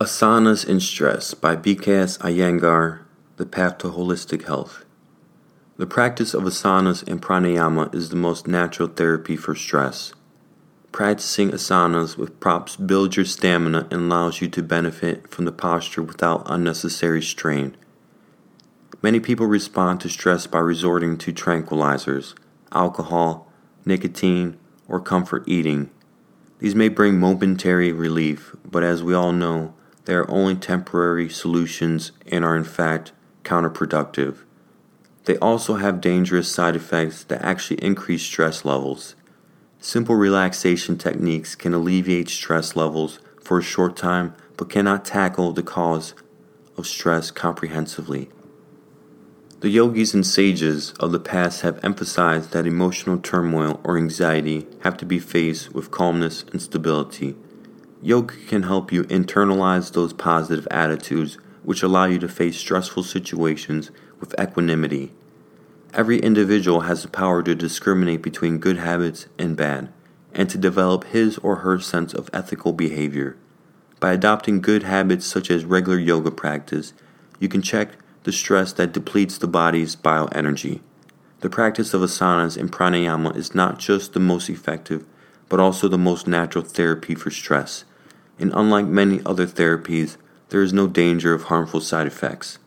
Asanas and Stress by BKS Iyengar, The Path to Holistic Health. The practice of asanas and pranayama is the most natural therapy for stress. Practicing asanas with props builds your stamina and allows you to benefit from the posture without unnecessary strain. Many people respond to stress by resorting to tranquilizers, alcohol, nicotine, or comfort eating. These may bring momentary relief, but as we all know, they are only temporary solutions and are in fact counterproductive. They also have dangerous side effects that actually increase stress levels. Simple relaxation techniques can alleviate stress levels for a short time but cannot tackle the cause of stress comprehensively. The yogis and sages of the past have emphasized that emotional turmoil or anxiety have to be faced with calmness and stability. Yoga can help you internalize those positive attitudes which allow you to face stressful situations with equanimity. Every individual has the power to discriminate between good habits and bad, and to develop his or her sense of ethical behavior. By adopting good habits such as regular yoga practice, you can check the stress that depletes the body's bioenergy. The practice of asanas and pranayama is not just the most effective, but also the most natural therapy for stress. And unlike many other therapies, there is no danger of harmful side effects.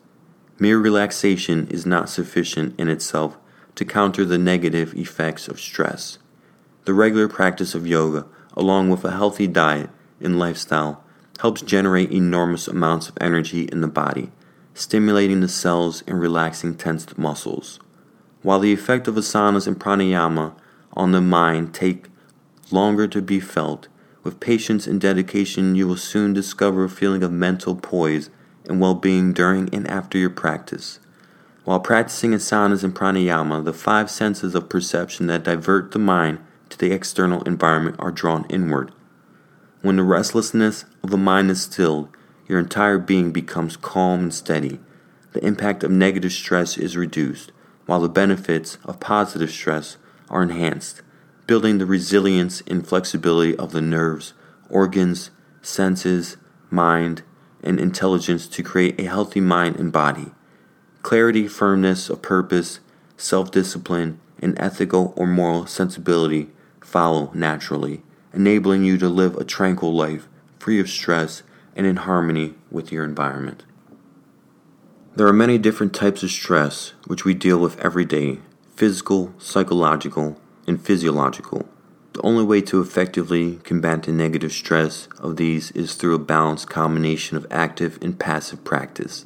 Mere relaxation is not sufficient in itself to counter the negative effects of stress. The regular practice of yoga, along with a healthy diet and lifestyle, helps generate enormous amounts of energy in the body stimulating the cells and relaxing tensed muscles. While the effect of asanas and pranayama on the mind take longer to be felt, with patience and dedication you will soon discover a feeling of mental poise and well-being during and after your practice. While practicing asanas and pranayama, the five senses of perception that divert the mind to the external environment are drawn inward. When the restlessness of the mind is stilled, your entire being becomes calm and steady. The impact of negative stress is reduced, while the benefits of positive stress are enhanced, building the resilience and flexibility of the nerves, organs, senses, mind, and intelligence to create a healthy mind and body. Clarity, firmness of purpose, self discipline, and ethical or moral sensibility follow naturally, enabling you to live a tranquil life free of stress and in harmony with your environment. There are many different types of stress which we deal with every day physical, psychological, and physiological. The only way to effectively combat the negative stress of these is through a balanced combination of active and passive practice.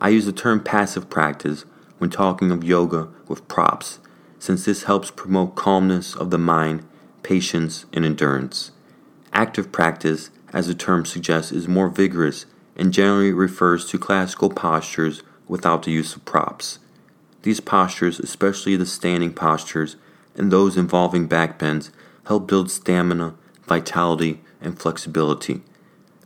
I use the term passive practice when talking of yoga with props, since this helps promote calmness of the mind, patience, and endurance. Active practice as the term suggests, is more vigorous and generally refers to classical postures without the use of props. These postures, especially the standing postures and those involving back bends, help build stamina, vitality, and flexibility.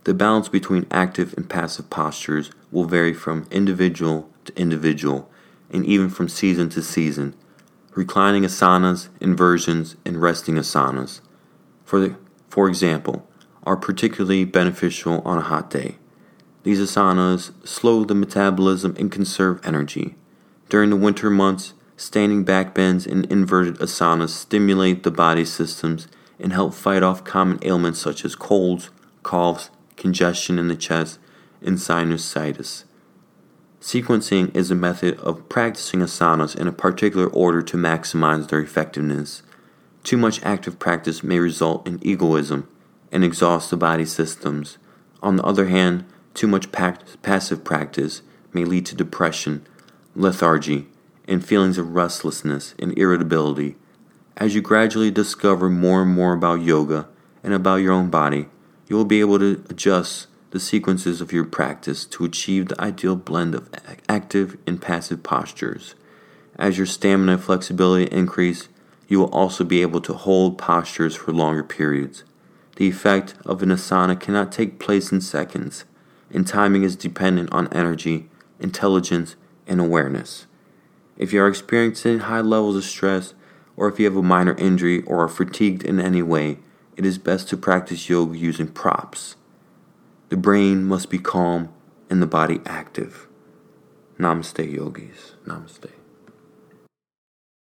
The balance between active and passive postures will vary from individual to individual and even from season to season. Reclining asanas, inversions, and resting asanas. For, the, for example, are particularly beneficial on a hot day. These asanas slow the metabolism and conserve energy. During the winter months, standing back bends and inverted asanas stimulate the body systems and help fight off common ailments such as colds, coughs, congestion in the chest, and sinusitis. Sequencing is a method of practicing asanas in a particular order to maximize their effectiveness. Too much active practice may result in egoism and exhaust the body systems. On the other hand, too much passive practice may lead to depression, lethargy, and feelings of restlessness and irritability. As you gradually discover more and more about yoga and about your own body, you will be able to adjust the sequences of your practice to achieve the ideal blend of active and passive postures. As your stamina and flexibility increase, you will also be able to hold postures for longer periods. The effect of an asana cannot take place in seconds, and timing is dependent on energy, intelligence, and awareness. If you are experiencing high levels of stress, or if you have a minor injury or are fatigued in any way, it is best to practice yoga using props. The brain must be calm and the body active. Namaste, yogis. Namaste.